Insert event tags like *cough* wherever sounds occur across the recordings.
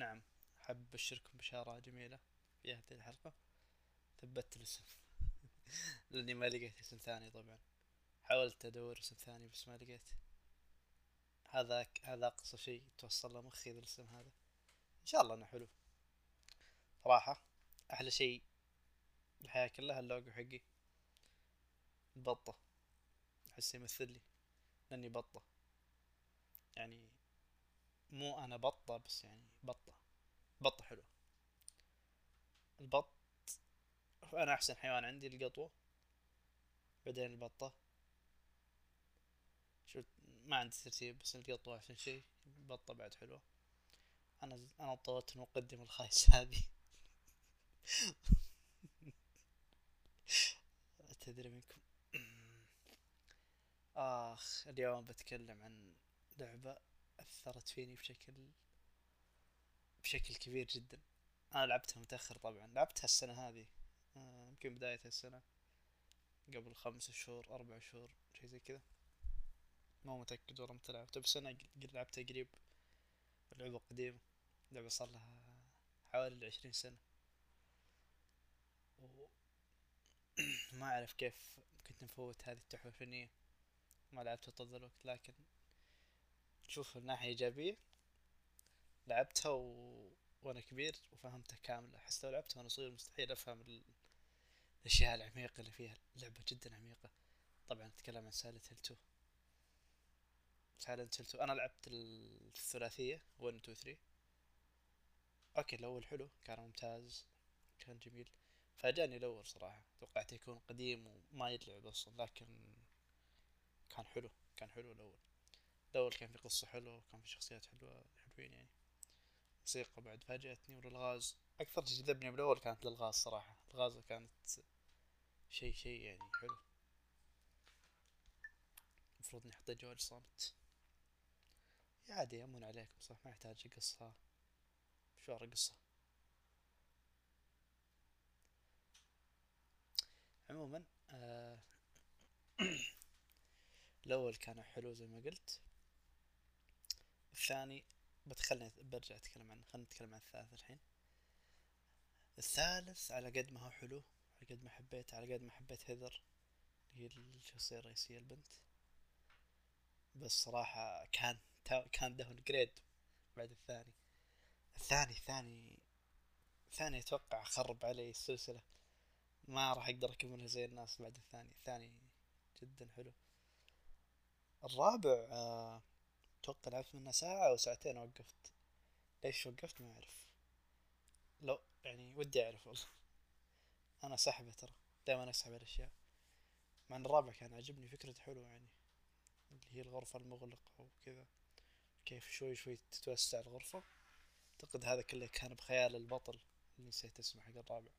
نعم. حاب ابشركم بشارة جميلة في هذه الحلقة. ثبت الاسم. *laughs* لأني ما لقيت اسم ثاني طبعا. حاولت أدور اسم ثاني بس ما لقيت. هذا هذا أقصى شيء توصل له مخي الاسم هذا. إن شاء الله إنه حلو. صراحة أحلى شيء الحياة كلها اللوجو حقي. البطة. أحس يمثل لي. لأني بطة. يعني مو أنا بطة بس يعني بطة. بطة حلوة. البط أنا أحسن حيوان عندي القطوة بعدين البطة. شو ما عندي ترتيب بس القطوة أحسن شي البطة بعد حلوة. أنا أنا طولت المقدمة الخايسة *laughs* هذه. تدري منكم. *clears throat* آخ اليوم بتكلم عن لعبة أثرت فيني بشكل بشكل كبير جدا. أنا لعبتها متأخر طبعا. لعبتها السنة هذه. آه، يمكن بداية السنة. قبل خمس شهور أربع شهور شي زي كذا. مو متأكد والله متى لعبتها بس أنا لعبتها قريب. لعبة قديمة. لعبة صار لها حوالي عشرين سنة. و... *coughs* ما أعرف كيف كنت مفوت هذه التحفة الفنية. ما لعبتها طول الوقت لكن شوف الناحية إيجابية. لعبتها و... وأنا كبير وفهمتها كاملة أحس لو لعبتها وأنا صغير مستحيل أفهم ال... الأشياء العميقة اللي فيها. لعبة جدا عميقة. طبعا أتكلم عن Silent Hill 2 Silent Hill 2 أنا لعبت الثلاثية. 1 2 3 أوكي الأول حلو. كان ممتاز. كان جميل. فاجأني الأول صراحة. توقعت يكون قديم وما يلعب أصلا لكن كان حلو. كان حلو الأول. الأول كان في قصة حلوة وكان في شخصيات حلوة حلوين يعني. موسيقى بعد فاجأتني والألغاز أكثر شي جذبني بالأول كانت الألغاز صراحة. الألغاز كانت شي شي يعني حلو. المفروض إني حطيت جوالي صامت. يا عادي يأمون عليكم صح ما يحتاج قصة. شو قصة. عموما آه *coughs* الأول كان حلو زي ما قلت. الثاني بتخلني برجع أتكلم عنه خلينا نتكلم عن الثالث الحين. الثالث على قد ما هو حلو على قد ما حبيت على قد ما حبيت هيذر هي الشخصية الرئيسية البنت. بس صراحة كان كان داون جريد بعد الثاني. الثاني الثاني الثاني أتوقع خرب علي السلسلة. ما راح أقدر أكملها زي الناس بعد الثاني. الثاني جدا حلو. الرابع آه، أتوقع لعبت منه ساعة أو ساعتين وقفت. ليش وقفت؟ ما أعرف. لو يعني ودي أعرف والله. أنا سحبة ترى. دائما اسحب الأشياء. مع إن الرابع كان عجبني فكرته حلوة يعني. اللي هي الغرفة المغلقة وكذا. كيف شوي شوي تتوسع الغرفة. أعتقد هذا كله كان بخيال البطل. اللي نسيت اسمه حق الرابع.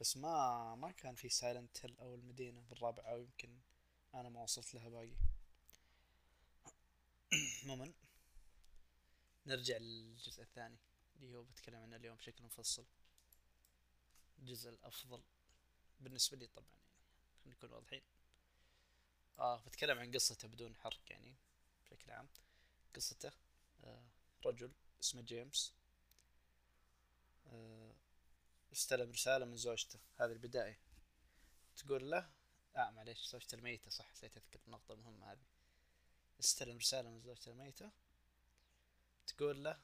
بس ما ما كان في سايلنت هيل أو المدينة بالرابع أو يمكن أنا ما وصلت لها باقي. عموما نرجع للجزء الثاني اللي هو بتكلم عنه اليوم بشكل مفصل. الجزء الأفضل بالنسبة لي طبعا يعني خلينا نكون واضحين. آه بتكلم عن قصته بدون حرق يعني بشكل عام. قصته آه رجل اسمه جيمس. آه استلم رسالة من زوجته هذه البداية. تقول له آه معليش زوجته الميتة صح نسيت أذكر النقطة المهمة هذه. استلم رسالة من زوجته الميتة. تقول له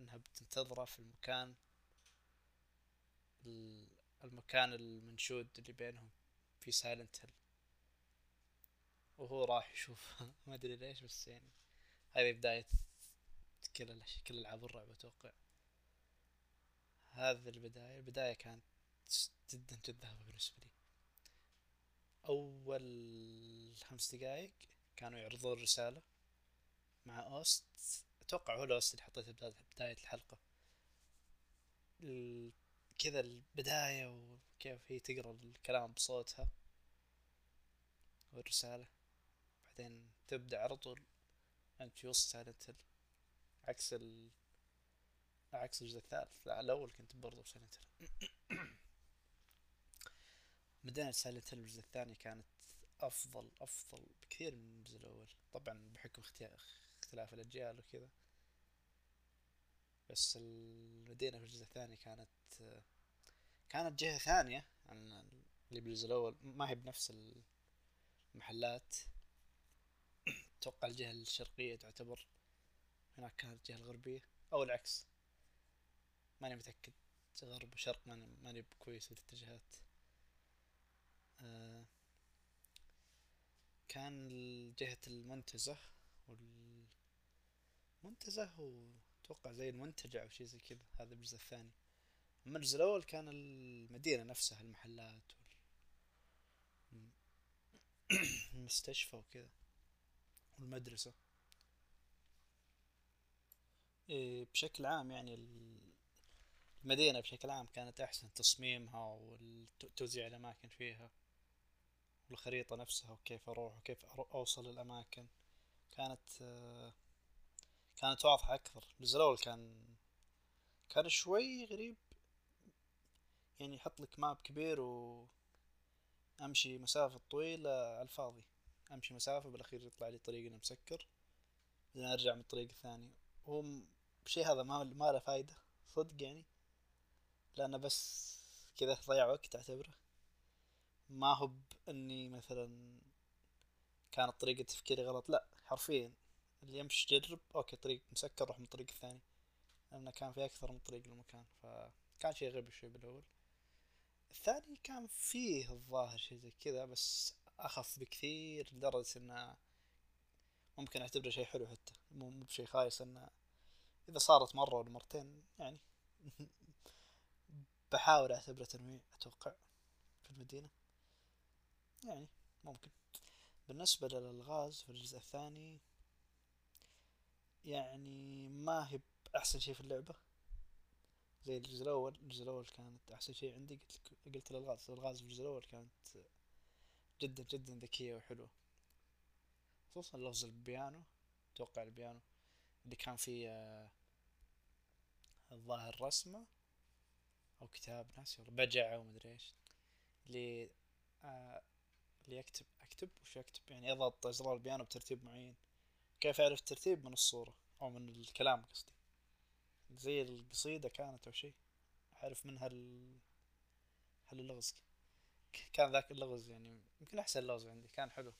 إنها بتنتظره في المكان المكان المنشود اللي بينهم في سايلنت هيل وهو راح يشوف. *laughs* ما أدري ليش بس يعني هذه بداية كل كل العاب الرعب أتوقع. هذه البداية. البداية كانت جدا جذابة بالنسبة لي. أول خمس دقايق كانوا يعرضون رسالة مع OST. أتوقع هو ال OST اللي حطيته بداية الحلقة. كذا البداية وكيف هي تقرأ الكلام بصوتها والرسالة. بعدين تبدأ على طول. أنت في وسط Silent عكس ال عكس الجزء الثالث. لا الأول كنت برضو مدينة Silent Hill الجزء الثاني كانت أفضل أفضل بكثير من الجزء الأول. طبعا بحكم اختلاف الأجيال وكذا. بس المدينة في الجزء الثاني كانت كانت جهة ثانية عن اللي بالجزء الأول. ما هي بنفس المحلات. أتوقع الجهة الشرقية تعتبر هناك كانت الجهة الغربية. أو العكس. ماني متأكد. غرب وشرق ماني ماني كويس في الاتجاهات. آه كان جهة المنتزه والمنتزه واتوقع زي المنتجع أو شي زي كذا. هذا الجزء الثاني. اما الجزء الأول كان المدينة نفسها المحلات المستشفى وكذا والمدرسة. إيه بشكل عام يعني المدينة بشكل عام كانت أحسن تصميمها وتوزيع الأماكن فيها. والخريطة نفسها وكيف أروح وكيف أوصل الأماكن كانت كانت واضحة أكثر. الجزء الأول كان كان شوي غريب. يعني يحط لك ماب كبير و أمشي مسافة طويلة على الفاضي. أمشي مسافة بالأخير يطلع لي طريق إنه مسكر. بعدين أرجع من الطريق الثاني. هو بشي هذا ما ما له فايدة. صدق يعني. لأنه بس كذا ضيع وقت أعتبره. ما هو بإني مثلا كانت طريقة تفكيري غلط. لا حرفيا. اللي يمشي يجرب أوكي طريق مسكر روح من الطريق الثاني. لأنه كان في أكثر من طريق للمكان فكان شي غبي شوي بالأول. الثاني كان فيه الظاهر شي زي كذا بس أخف بكثير لدرجة إنه ممكن أعتبره شي حلو حتى. مو بشي خايس إنه إذا صارت مرة ولا مرتين يعني *laughs* بحاول أعتبره تنويع أتوقع في المدينة. يعني ممكن. بالنسبة للألغاز في الجزء الثاني يعني ما هي بأحسن شي في اللعبة. زي الجزء الأول الجزء الأول كانت أحسن شي عندي. قلت قلت الألغاز الألغاز في الجزء الأول كانت جدا جدا ذكية وحلوة. خصوصا لغز البيانو أتوقع البيانو اللي كان فيه آه، الظاهر رسمة أو كتاب ناسي والله بجع أو مدري إيش اللي آه اللي اكتب أكتب وش أكتب؟ يعني أضغط ازرار البيانو بترتيب معين. كيف أعرف الترتيب؟ من الصورة أو من الكلام قصدي. زي القصيدة كانت أو شي. أعرف منها ال... هاللغز. كان ذاك اللغز يعني يمكن أحسن لغز عندي كان حلو.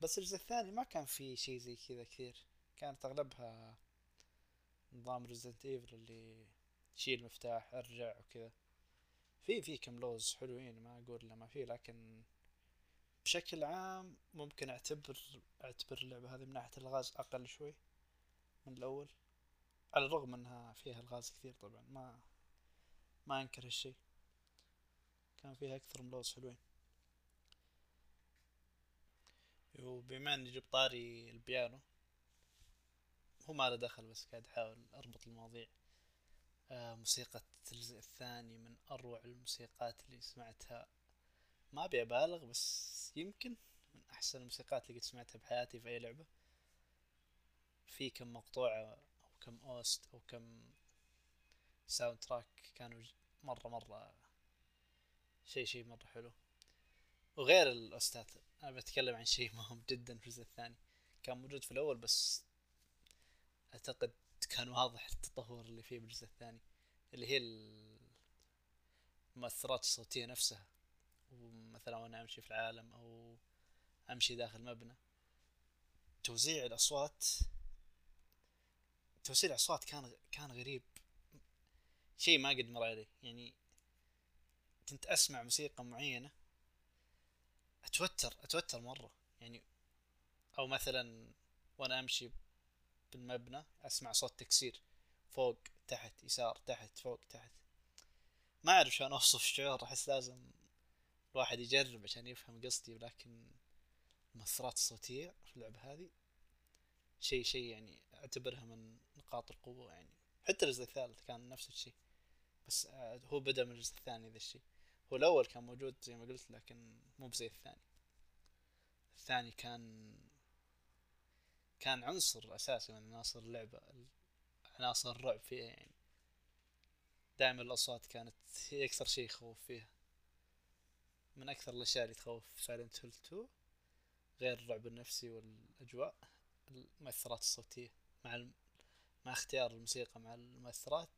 بس الجزء الثاني ما كان في شي زي كذا كثير. كانت أغلبها نظام Resident Evil اللي شيل مفتاح أرجع وكذا. في في كم لغز حلوين ما أقول لا ما في لكن بشكل عام ممكن أعتبر أعتبر اللعبة هذه من ناحية ألغاز أقل شوي من الأول على الرغم إنها فيها الغاز كثير طبعا ما ما أنكر هالشي كان فيها أكثر من لوز حلوين. وبما إني جبت طاري البيانو هو ما له دخل بس قاعد احاول أربط المواضيع. آه، موسيقى الجزء الثاني من أروع الموسيقات اللي سمعتها ما أبي أبالغ بس يمكن من أحسن الموسيقات اللي قد سمعتها بحياتي في أي لعبة. في كم مقطوعة أو كم OST أو كم soundtrack كانوا مرة مرة شيء شيء مرة حلو. وغير ال OST ات أنا بتكلم عن شيء *laughs* مهم جدا في الجزء الثاني. كان موجود في الأول بس أعتقد كان واضح التطور اللي فيه بالجزء الثاني. اللي هي المؤثرات الصوتية نفسها. ومثلا وأنا امشي في العالم أو امشي داخل مبنى. توزيع الاصوات توزيع الاصوات كان كان غريب. شيء ما قد مر علي. يعني كنت أسمع موسيقى معينة أتوتر أتوتر مرة. يعني أو مثلا وأنا أمشي بالمبنى أسمع صوت تكسير فوق تحت يسار تحت فوق تحت. ما أعرف شلون أوصف الشعور أحس لازم الواحد يجرب عشان يفهم قصدي ولكن المؤثرات الصوتية في اللعبة هذه شيء شيء يعني أعتبرها من نقاط القوة يعني. حتى الجزء الثالث كان نفس الشيء بس آه، هو بدأ من الجزء الثاني ذا الشيء. هو الأول كان موجود زي ما قلت لكن مو بزي الثاني. الثاني كان كان عنصر أساسي من عناصر اللعبة عناصر الرعب فيها يعني. دائما الأصوات كانت هي أكثر شيء يخوف فيها. من أكثر الأشياء اللي تخوف سايلنت هيل 2 غير الرعب النفسي والأجواء المؤثرات الصوتية. مع الم... مع اختيار الموسيقى مع المؤثرات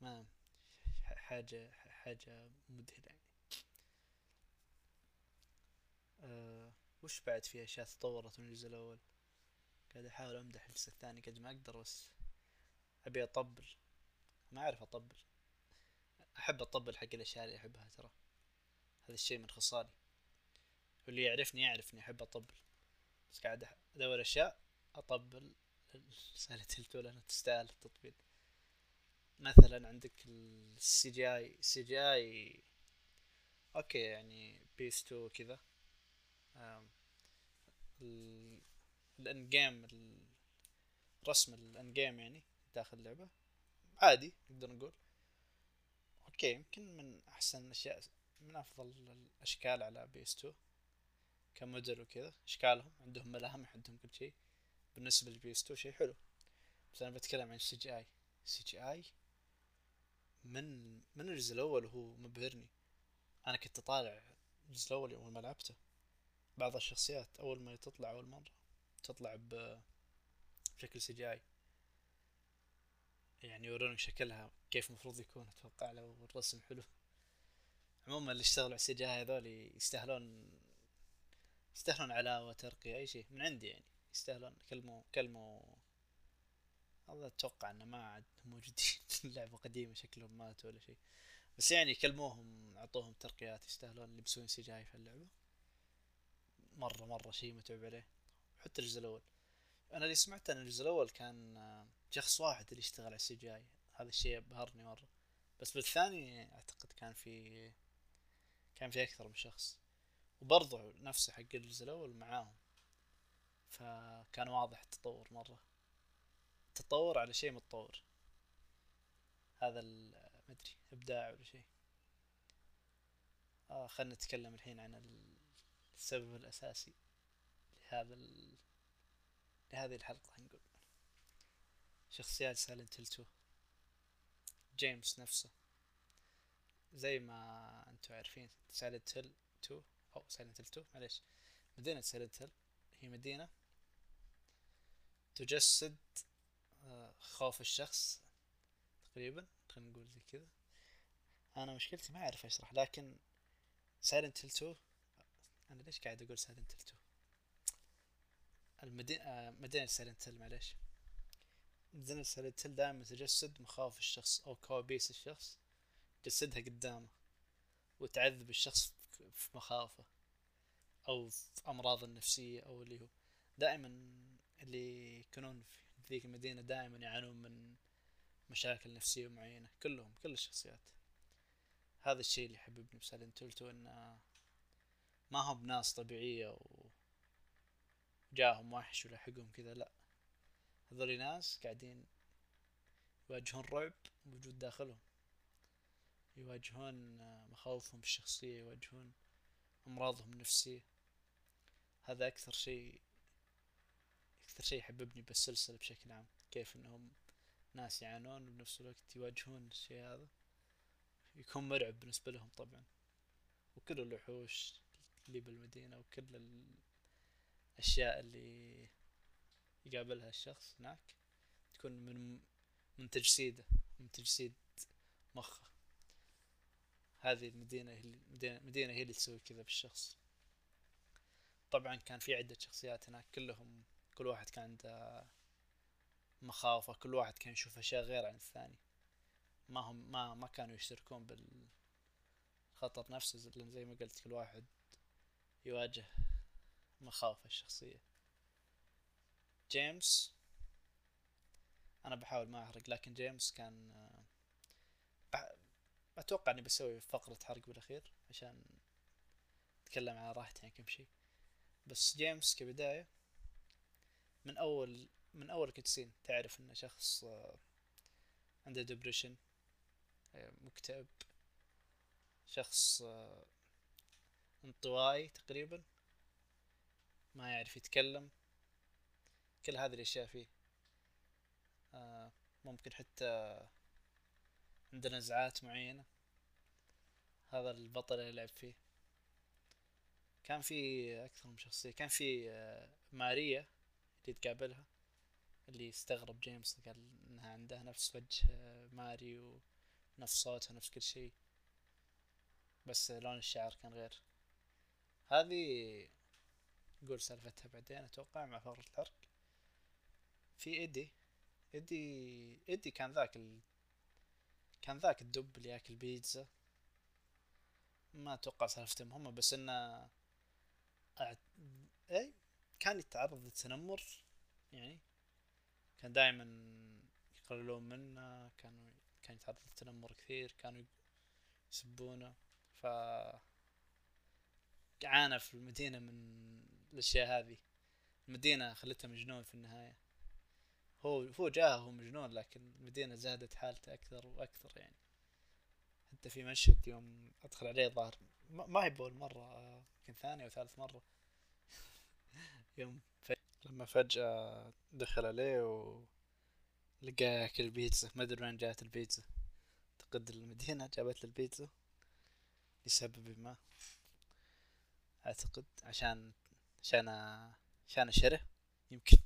ما حاجة حاجة مذهلة يعني. أه وش بعد في أشياء تطورت من الجزء الأول؟ قاعد أحاول أمدح الجزء الثاني قد ما أقدر بس أبي أطبل. ما أعرف أطبل. أحب أطبل حق الأشياء اللي أحبها ترى. هذا الشيء من خصالي. واللي يعرفني يعرف اني أحب أطبل. بس قاعد أدور أشياء أطبل *laughs* سايلنت هيل 2 لانها تستاهل التطبيل. مثلا عندك السي جي اي السي جي اي أوكي يعني PS2 كذا. ال in-game رسم ال in-game يعني داخل اللعبة. عادي نقدر نقول. أوكي يمكن من أحسن الاشياء من أفضل الأشكال على PS2 ك model وكذا. أشكالهم عندهم ملامح عندهم كل شيء. بالنسبة ل PS2 شيء حلو. بس أنا بتكلم عن السي جي آي. السي جي آي من من الجزء الأول وهو مبهرني. أنا كنت طالع الجزء الأول يوم ما لعبته. بعض الشخصيات أول ما تطلع أول مرة تطلع بشكل CGI. يعني يورونك شكلها كيف المفروض يكون أتوقع لو الرسم حلو. عموما اللي اشتغلوا على ال CG هذول يستاهلون يستاهلون علاوة ترقية أي شيء من عندي يعني يستاهلون. كلموا كلموا هذا أتوقع إنه ما عاد موجودين *laughs* اللعبة قديمة شكلهم ماتوا ولا شيء. بس يعني كلموهم أعطوهم ترقيات يستاهلون CG في اللعبة. مرة مرة شيء متعب عليه. حتى الجزء الأول. أنا اللي سمعت إن الجزء الأول كان شخص واحد اللي يشتغل على CGI. هذا الشيء أبهرني مرة. بس بالثاني أعتقد كان في كان في أكثر من شخص. وبرضه نفسه حق الجزء الأول معاهم. فكان واضح التطور مرة. تطور على شيء متطور. هذا مدري إبداع ولا شيء. آه خلنا نتكلم الحين عن السبب الأساسي لهذا ال... لهذه الحلقة نقول. شخصيات سايلنت هيل 2 جيمس نفسه. زي ما أنتم عارفين سايلنت هيل 2 أو سايلنت هيل 2 معليش. مدينة سايلنت هيل هي مدينة تجسد آه، خوف الشخص تقريبا خلينا نقول زي كذا. أنا مشكلتي ما أعرف اشرح لكن سايلنت هيل 2 أنا ليش قاعد أقول سايلنت هيل 2 المدينة مدينة سايلنت هيل معليش. مدينة سايلنت هيل دائما تجسد مخاوف الشخص أو كوابيس الشخص. تجسدها قدامه وتعذب الشخص في مخاوفه أو في أمراض النفسية أو اللي هو دائما اللي يكونون في ذيك المدينة دائما يعانون من مشاكل نفسية معينة كلهم كل الشخصيات. هذا الشيء اللي يحببني بسايلنت هيل انه ما هم بناس طبيعية وجاهم وحش ولحقهم كذا لا. هذول ناس قاعدين يواجهون رعب موجود داخلهم. يواجهون مخاوفهم الشخصية يواجهون أمراضهم النفسية. هذا أكثر شيء أكثر شيء يحببني بالسلسلة بشكل عام. كيف إنهم ناس يعانون وبنفس الوقت يواجهون الشيء هذا. يكون مرعب بالنسبة لهم طبعا. وكل الوحوش اللي بالمدينة وكل الأشياء اللي يقابلها الشخص هناك تكون من من تجسيده من تجسيد مخه. هذه المدينة هي المدينة هي اللي تسوي كذا بالشخص طبعا كان في عدة شخصيات هناك كلهم كل واحد كان عنده مخاوفة كل واحد كان يشوف أشياء غير عن الثاني. ما هم ما ما كانوا يشتركون بالخطر نفسه زي ما قلت كل واحد يواجه مخاوفه الشخصية. جيمس أنا بحاول ما أحرق لكن جيمس كان أتوقع إني بسوي فقرة حرق بالأخير عشان أتكلم على راحتي عن كم شيء. بس جيمس كبداية من أول من أول cutscene تعرف إنه شخص عنده depression مكتئب شخص انطوائي تقريبا ما يعرف يتكلم كل هذه الأشياء فيه. ممكن حتى عنده نزعات معينة. هذا البطل اللي لعب فيه. كان في أكثر من شخصية. كان في آه، ماريا اللي تقابلها اللي استغرب جيمس قال إنها عندها نفس وجه آه، ماري ونفس صوتها نفس كل شيء. بس لون الشعر كان غير. هذه نقول سالفتها بعدين أتوقع مع فقرة الحرق. في إيدي. إيدي إيدي كان ذاك. كان ذاك الدب اللي ياكل بيتزا. ما أتوقع سالفتهم هم بس إنه أعت... اي كان يتعرض للتنمر يعني. كان دائما يقللون منه كانوا كان يتعرض للتنمر كثير كانوا يسبونه. ف عانى في المدينة من الأشياء هذه. المدينة خلته مجنون في النهاية. هو هو جاه هو مجنون لكن المدينة زادت حالته أكثر وأكثر يعني. حتى في مشهد يوم أدخل عليه ظهر ما هي بأول مرة يمكن ثانية أو ثالث مرة. *laughs* يوم لما فجأة دخل عليه و لقى ياكل بيتزا ما أدري وين جات البيتزا. اعتقد المدينة جابت له البيتزا لسبب ما. أعتقد عشان عشان عشان شره يمكن.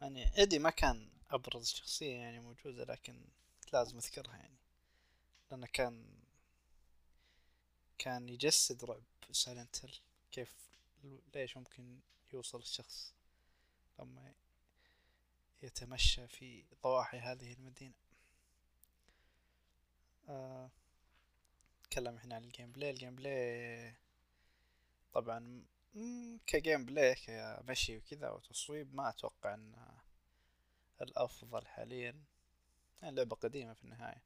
يعني إيدي ما كان أبرز شخصية يعني موجودة لكن لازم أذكرها يعني. لأنه كان كان يجسد رعب سايلنت كيف ليش ممكن يوصل الشخص لما يتمشى في ضواحي هذه المدينة. آه نتكلم إحنا عن ال gameplay ال gameplay طبعا ك gameplay كمشي وكذا وتصويب ما أتوقع إن الأفضل حاليا. يعني لعبة قديمة في النهاية.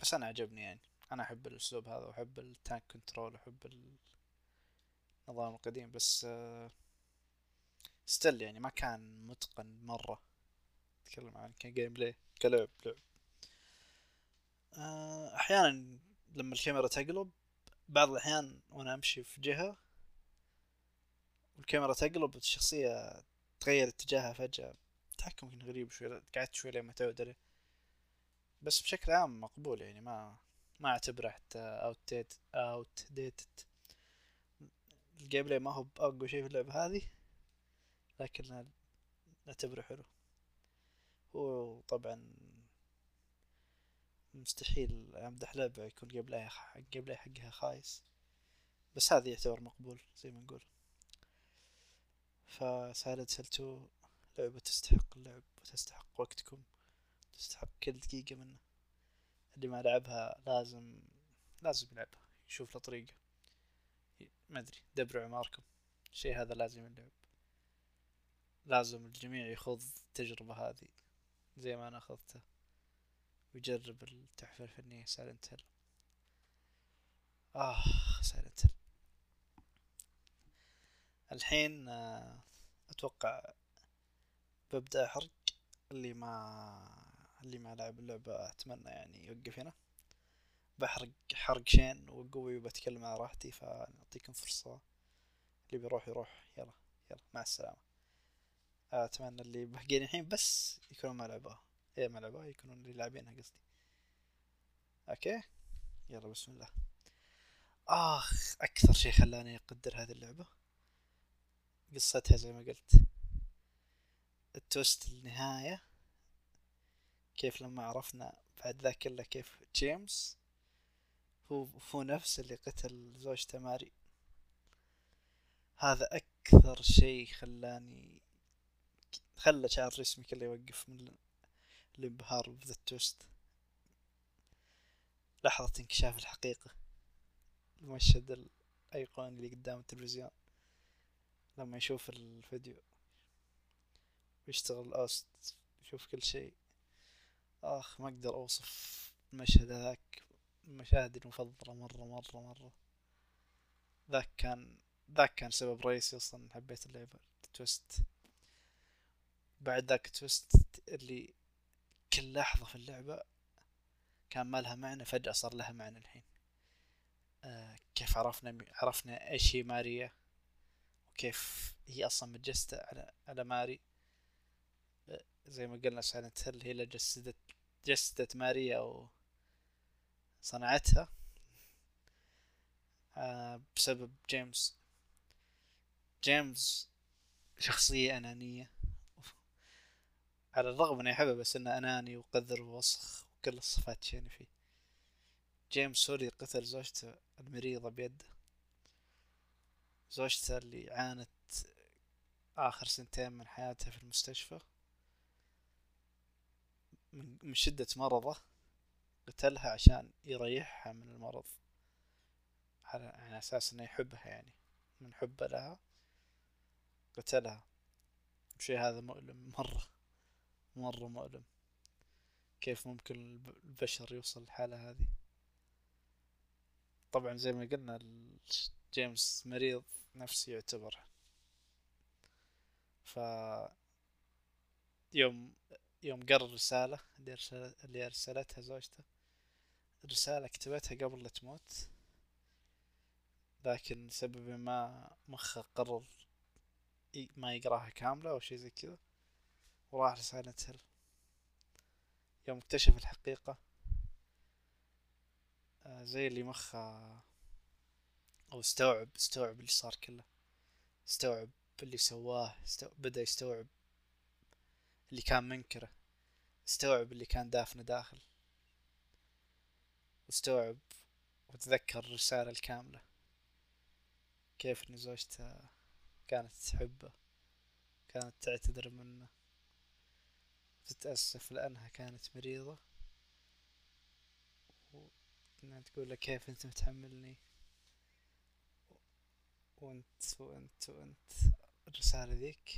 بس أنا عجبني يعني. أنا أحب الأسلوب هذا وأحب ال tank control وأحب النظام القديم. بس still يعني ما كان متقن مرة. أتكلم عن ك gameplay كلعب لعب. آه، أحيانا لما الكاميرا تقلب بعض الأحيان وأنا أمشي في جهة والكاميرا تقلب الشخصية تغير اتجاهها فجأة. تحكم كان غريب شوي قعدت شوي لما تعود عليه بس بشكل عام مقبول يعني ما ما أعتبره حتى outdate outdated ال gameplay ما هو بأقوى شيء في اللعبة هذه لكن نعتبره حلو. هو طبعا مستحيل أمدح لعبة يكون gameplay جيم حقها خايس. بس هذا يعتبر مقبول زي ما نقول. هيل 2 لعبة تستحق اللعب وتستحق وقتكم تستحق كل دقيقة منه. اللي ما لعبها لازم لازم يلعبها يشوف له طريقة. ما أدري دبروا عماركم الشي هذا لازم يلعب. لازم الجميع يخوض التجربة هذه زي ما أنا أخذتها. ويجرب التحفة الفنية. سايلنت هيل. آه سايلنت هيل. الحين آه، أتوقع ببدأ أحرق اللي ما اللي ما لعب اللعبة أتمنى يعني يوقف هنا. بحرق حرق شين وقوي وبتكلم على راحتي فنعطيكم فرصة. اللي بيروح يروح. يلا يلا مع السلامة. أتمنى اللي باقيين الحين بس يكونوا ما لعبوها. إيه ما لعبوها يكونوا اللي لاعبينها قصدي. أوكي؟ يلا بسم الله. آخ أكثر شي خلاني أقدر هذه اللعبة. قصتها زي ما قلت. ال twist النهاية كيف لما عرفنا بعد ذا كله كيف جيمس هو هو نفس اللي قتل زوجته ماري. هذا أكثر شيء خلاني خلى شعر جسمي كله يوقف من الانبهار بذا التوست. لحظة انكشاف الحقيقة. المشهد الأيقوني اللي قدام التلفزيون. لما يشوف الفيديو. ويشتغل أوست يشوف كل شيء. آخ ما أقدر أوصف المشهد هذاك. مشاهدي المفضلة مرة مرة مرة. ذاك كان ذاك كان سبب رئيسي أصلا حبيت اللعبة. ال twist بعد ذاك ال twist اللي كل لحظة في اللعبة كان ما لها معنى فجأة صار لها معنى الحين. آه كيف عرفنا عرفنا إيش هي ماريا. وكيف هي أصلا متجسدة على على ماري. زي ما قلنا Silent Hill هي اللي جسدت جسدت ماريا و صنعتها. آه بسبب جيمس. جيمس شخصية أنانية. على الرغم اني احبه بس إنه أناني وقذر ووسخ وكل الصفات يعني فيه. جيمس اللي قتل زوجته المريضة بيده. زوجته اللي عانت آخر سنتين من حياتها في المستشفى. من شدة مرضه قتلها عشان يريحها من المرض على يعني أساس إنه يحبها يعني من حبه لها. قتلها شي هذا مؤلم مرة مرة مؤلم. كيف ممكن البشر يوصل للحالة هذه؟ طبعا زي ما قلنا جيمس مريض نفسي يعتبر. ف يوم يوم قرا الرسالة اللي أرسلتها زوجته. الرسالة كتبتها قبل لا تموت. لكن لسبب ما مخه قرر ما يقراها كاملة أو شي زي كذا. وراح لسايلنت هيل يوم اكتشف الحقيقة آه، زي اللي مخه أو استوعب استوعب اللي صار كله. استوعب اللي سواه استوعب بدأ يستوعب اللي كان منكره. استوعب اللي كان دافنه داخل. واستوعب وتذكر الرسالة الكاملة. كيف إن زوجته كانت تحبه كانت تعتذر منه. تتأسف لأنها كانت مريضة. وإنها تقول له كيف أنت متحملني؟ وأنت وأنت وأنت الرسالة ذيك.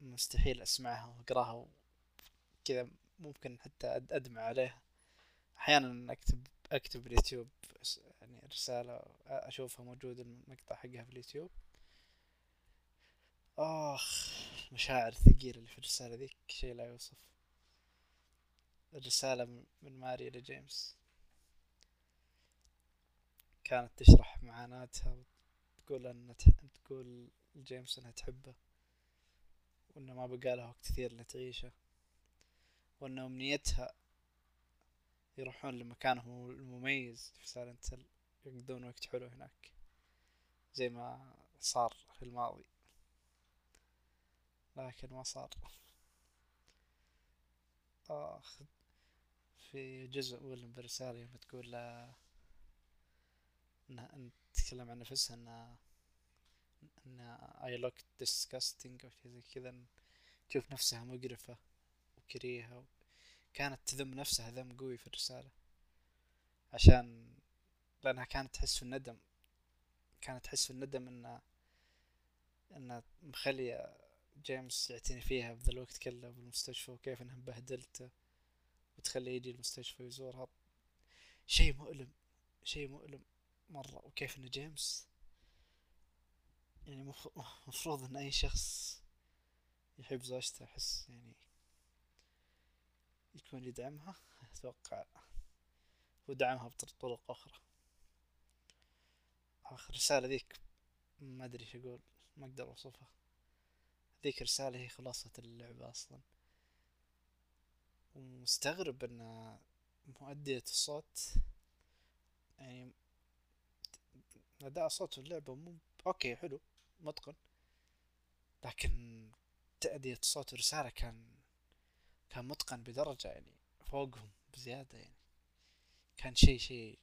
مستحيل أسمعها وأقراها كذا ممكن حتى أدمع عليها. أحيانا أكتب أكتب باليوتيوب يعني رسالة أشوفها موجود المقطع حقها في اليوتيوب. آخ مشاعر ثقيلة اللي في الرسالة ذيك شيء لا يوصف. الرسالة من ماري لجيمس. كانت تشرح معاناتها وتقول أن تقول لجيمس أنها تحبه وأنه ما بقى لها وقت كثير لتعيشه وأن أمنيتها يروحون لمكانهم المميز في سالنت يقضون وقت حلو هناك زي ما صار في الماضي. لكن ما صار. آخ في جزء من الرسالة يوم تقول له إنها تتكلم عن نفسها إنها إنها I look disgusting أو شي زي كذا تشوف نفسها مقرفة وكريهة كانت تذم نفسها ذم قوي في الرسالة. عشان لأنها كانت تحس في الندم كانت تحس في الندم إن إن مخلية جيمس يعتني فيها بذا الوقت كله بالمستشفى وكيف إنها بهدلته وتخليه يجي المستشفى ويزورها. شيء مؤلم شيء مؤلم. مرة وكيف إن جيمس يعني مفروض إن أي شخص يحب زوجته أحس يعني يكون يدعمها أتوقع ودعمها بطرق أخرى. آخر رسالة ذيك ما أدري إيش أقول ما أقدر أوصفها. ذيك رسالة هي خلاصة اللعبة أصلا. ومستغرب أن مؤدية الصوت يعني أداء صوت اللعبة مو أوكي حلو متقن. لكن تأدية صوت الرسالة كان كان متقن بدرجة يعني فوقهم بزيادة يعني. كان شيء شيء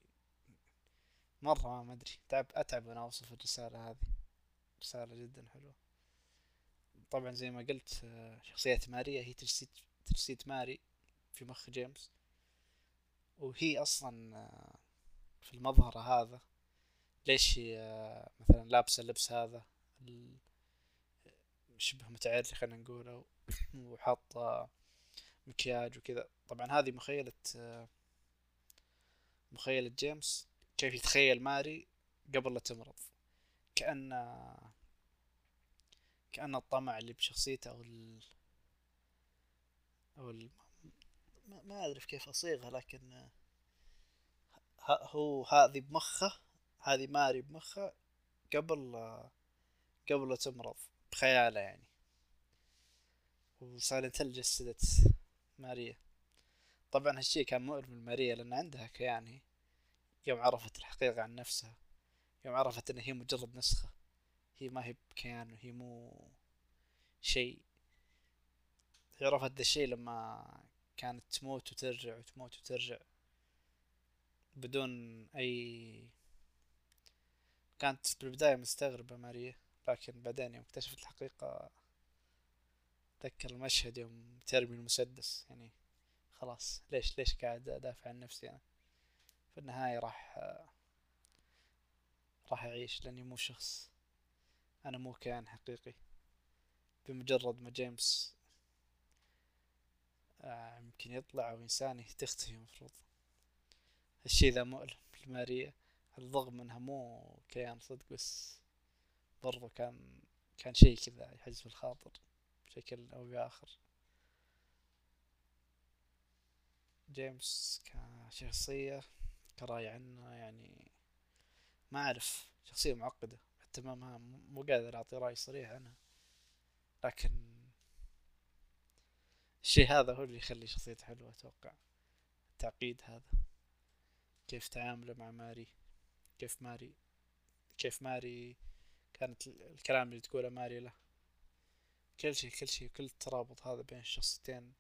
مرة ما أدري. تعب أتعب وأنا أوصف الرسالة هذه. رسالة جدا حلوة. طبعا زي ما قلت شخصية ماريا هي تجسيد تجسيد ماري في مخ جيمس. وهي أصلا في المظهر هذا ليش مثلا لابسة اللبس هذا؟ شبه متعري خلينا نقول وحاطة مكياج وكذا. طبعا هذه مخيلة مخيلة جيمس. كيف يتخيل ماري قبل لا تمرض. كأن كأن الطمع اللي بشخصيته أو ال أو ال ما أدري كيف أصيغها لكن هو هذه بمخه هذه ماري بمخه قبل قبل لا تمرض بخياله يعني. وسايلنت هيل جسدت ماريا. طبعا هالشي كان مؤلم لماريا لأن عندها كيان هي يوم عرفت الحقيقة عن نفسها يوم عرفت إن هي مجرد نسخة. هي ما هي بكيان وهي مو شيء. عرفت ذا الشيء لما كانت تموت وترجع وتموت وترجع بدون أي كانت في البداية مستغربة ماريا لكن بعدين يوم اكتشفت الحقيقة تذكر المشهد يوم ترمي المسدس يعني خلاص ليش ليش قاعد أدافع عن نفسي أنا؟ في النهاية راح راح أعيش لأني مو شخص أنا مو كيان حقيقي. بمجرد ما جيمس آه، يمكن يطلع أو انساني تختفي المفروض. الشي ذا مؤلم لماريا. الرغم انها مو كيان صدق بس برضو كان كان شي كذا يحز في الخاطر بشكل أو بآخر. جيمس كشخصية كرأي عنه يعني ما أعرف شخصية معقدة حتى ما ما مو قادر أعطي رأي صريح عنها. لكن الشي هذا هو اللي يخلي شخصيته حلوة أتوقع التعقيد هذا كيف تعامله مع ماري. كيف ماري كيف ماري كانت الكلام اللي تقوله ماري له. كل شيء كل شيء كل الترابط هذا بين الشخصيتين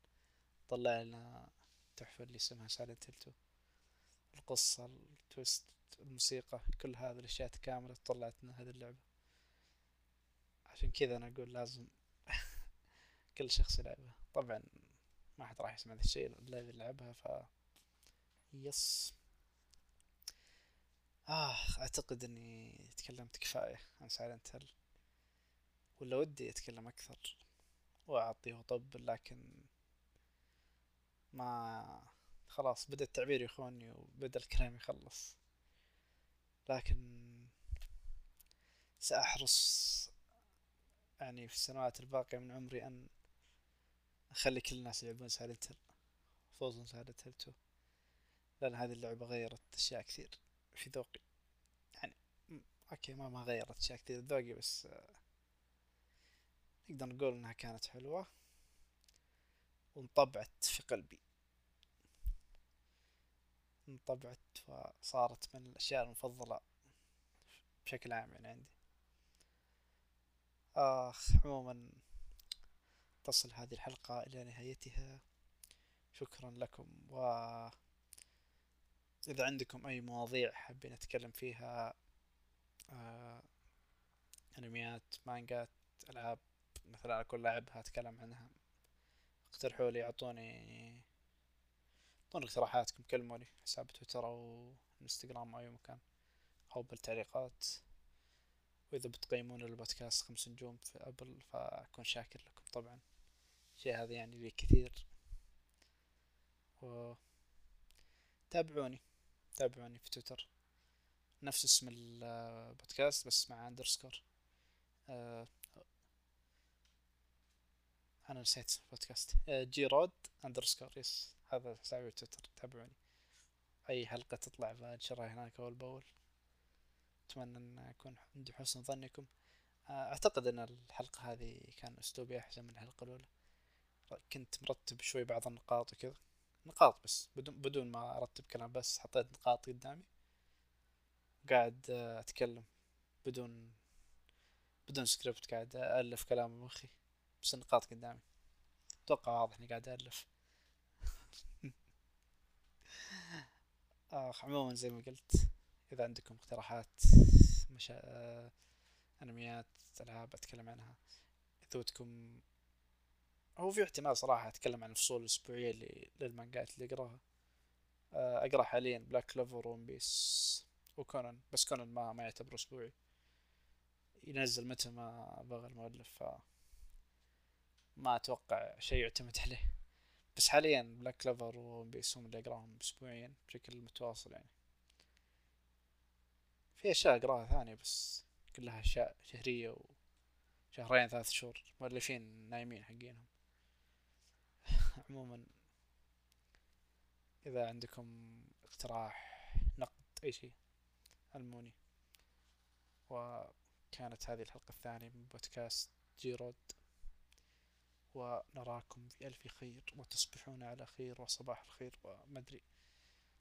طلع لنا تحفة اللي اسمها Silent Hill القصة ال twist الموسيقى كل هذه الأشياء تكاملت طلعت لنا هذه اللعبة. عشان كذا أنا أقول لازم *laughs* كل شخص يلعبها. طبعا ما حد راح يسمع ذا الشيء إلا إذا لعبها ف yes آه أعتقد إني تكلمت كفاية عن Silent Hill ولا ودي أتكلم أكثر وأعطيه وأطبل لكن ما خلاص بدأ التعبير يخوني وبدأ الكلام يخلص. لكن سأحرص يعني في السنوات الباقية من عمري أن أخلي كل الناس يلعبون Silent Hill خصوصا Silent Hill 2 لأن هذه اللعبة غيرت أشياء كثير. في ذوقي. يعني okay ما ما غيرت أشياء كثير ذوقي بس نقدر نقول إنها كانت حلوة وانطبعت في قلبي. انطبعت وصارت من الأشياء المفضلة بشكل عام يعني عندي. آخ عموما تصل هذه الحلقة إلى نهايتها. شكرا لكم و إذا عندكم أي مواضيع حابين أتكلم فيها آه أنميات مانجات ألعاب مثلا أكون لاعبها أتكلم عنها. اقترحوا لي أعطوني اعطونا اقتراحاتكم كلموني حساب تويتر أو إنستغرام أو أي مكان. أو بالتعليقات. وإذا بتقيمون البودكاست خمس نجوم في أبل فأكون شاكر لكم طبعا. الشيء هذا يعني لي كثير. و تابعوني. تابعوني في تويتر. نفس اسم البودكاست بس مع underscore أه أنا نسيت البودكاست أه J Road underscore yes هذا حسابي تويتر تابعوني. أي حلقة تطلع بنشرها هناك أول بأول. أتمنى أن اكون عندي حسن ظنكم. أعتقد أن الحلقة هذه كان أسلوبي أحسن من الحلقة الأولى. كنت مرتب شوي بعض النقاط وكذا. نقاط بس بدون بدون ما أرتب كلام بس حطيت نقاط قدامي. قاعد أتكلم بدون بدون سكريبت قاعد الف كلام بمخي بس النقاط قدامي. أتوقع واضح إني قاعد الف *laughs* آخ عموما زي ما قلت إذا عندكم اقتراحات مشا... آه... أنميات ألعاب أتكلم عنها إذا ودكم هو في احتمال صراحة أتكلم عن الفصول الأسبوعية اللي للمانجات اللي أقراها. آه أقرأ حاليا Black Clover One Piece وكونان بس كونان ما ما يعتبر أسبوعي. ينزل متى ما بغى المؤلف ف ما أتوقع شيء يعتمد عليه. بس حاليا Black Clover و One Piece هم اللي أقراهم اسبوعيا بشكل متواصل يعني. في أشياء أقراها ثانية بس كلها أشياء شهرية وشهرين ثلاث شهور. مؤلفين نايمين حقينهم. *laughs* عموما. إذا عندكم اقتراح نقد أي شيء علموني وكانت هذه الحلقة الثانية من بودكاست جيرود. ونراكم في ألف خير وتصبحون على خير وصباح الخير ومدري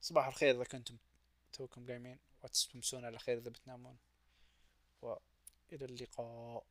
صباح الخير إذا كنتم توكم قايمين وتستمسون على خير إذا بتنامون. وإلى اللقاء.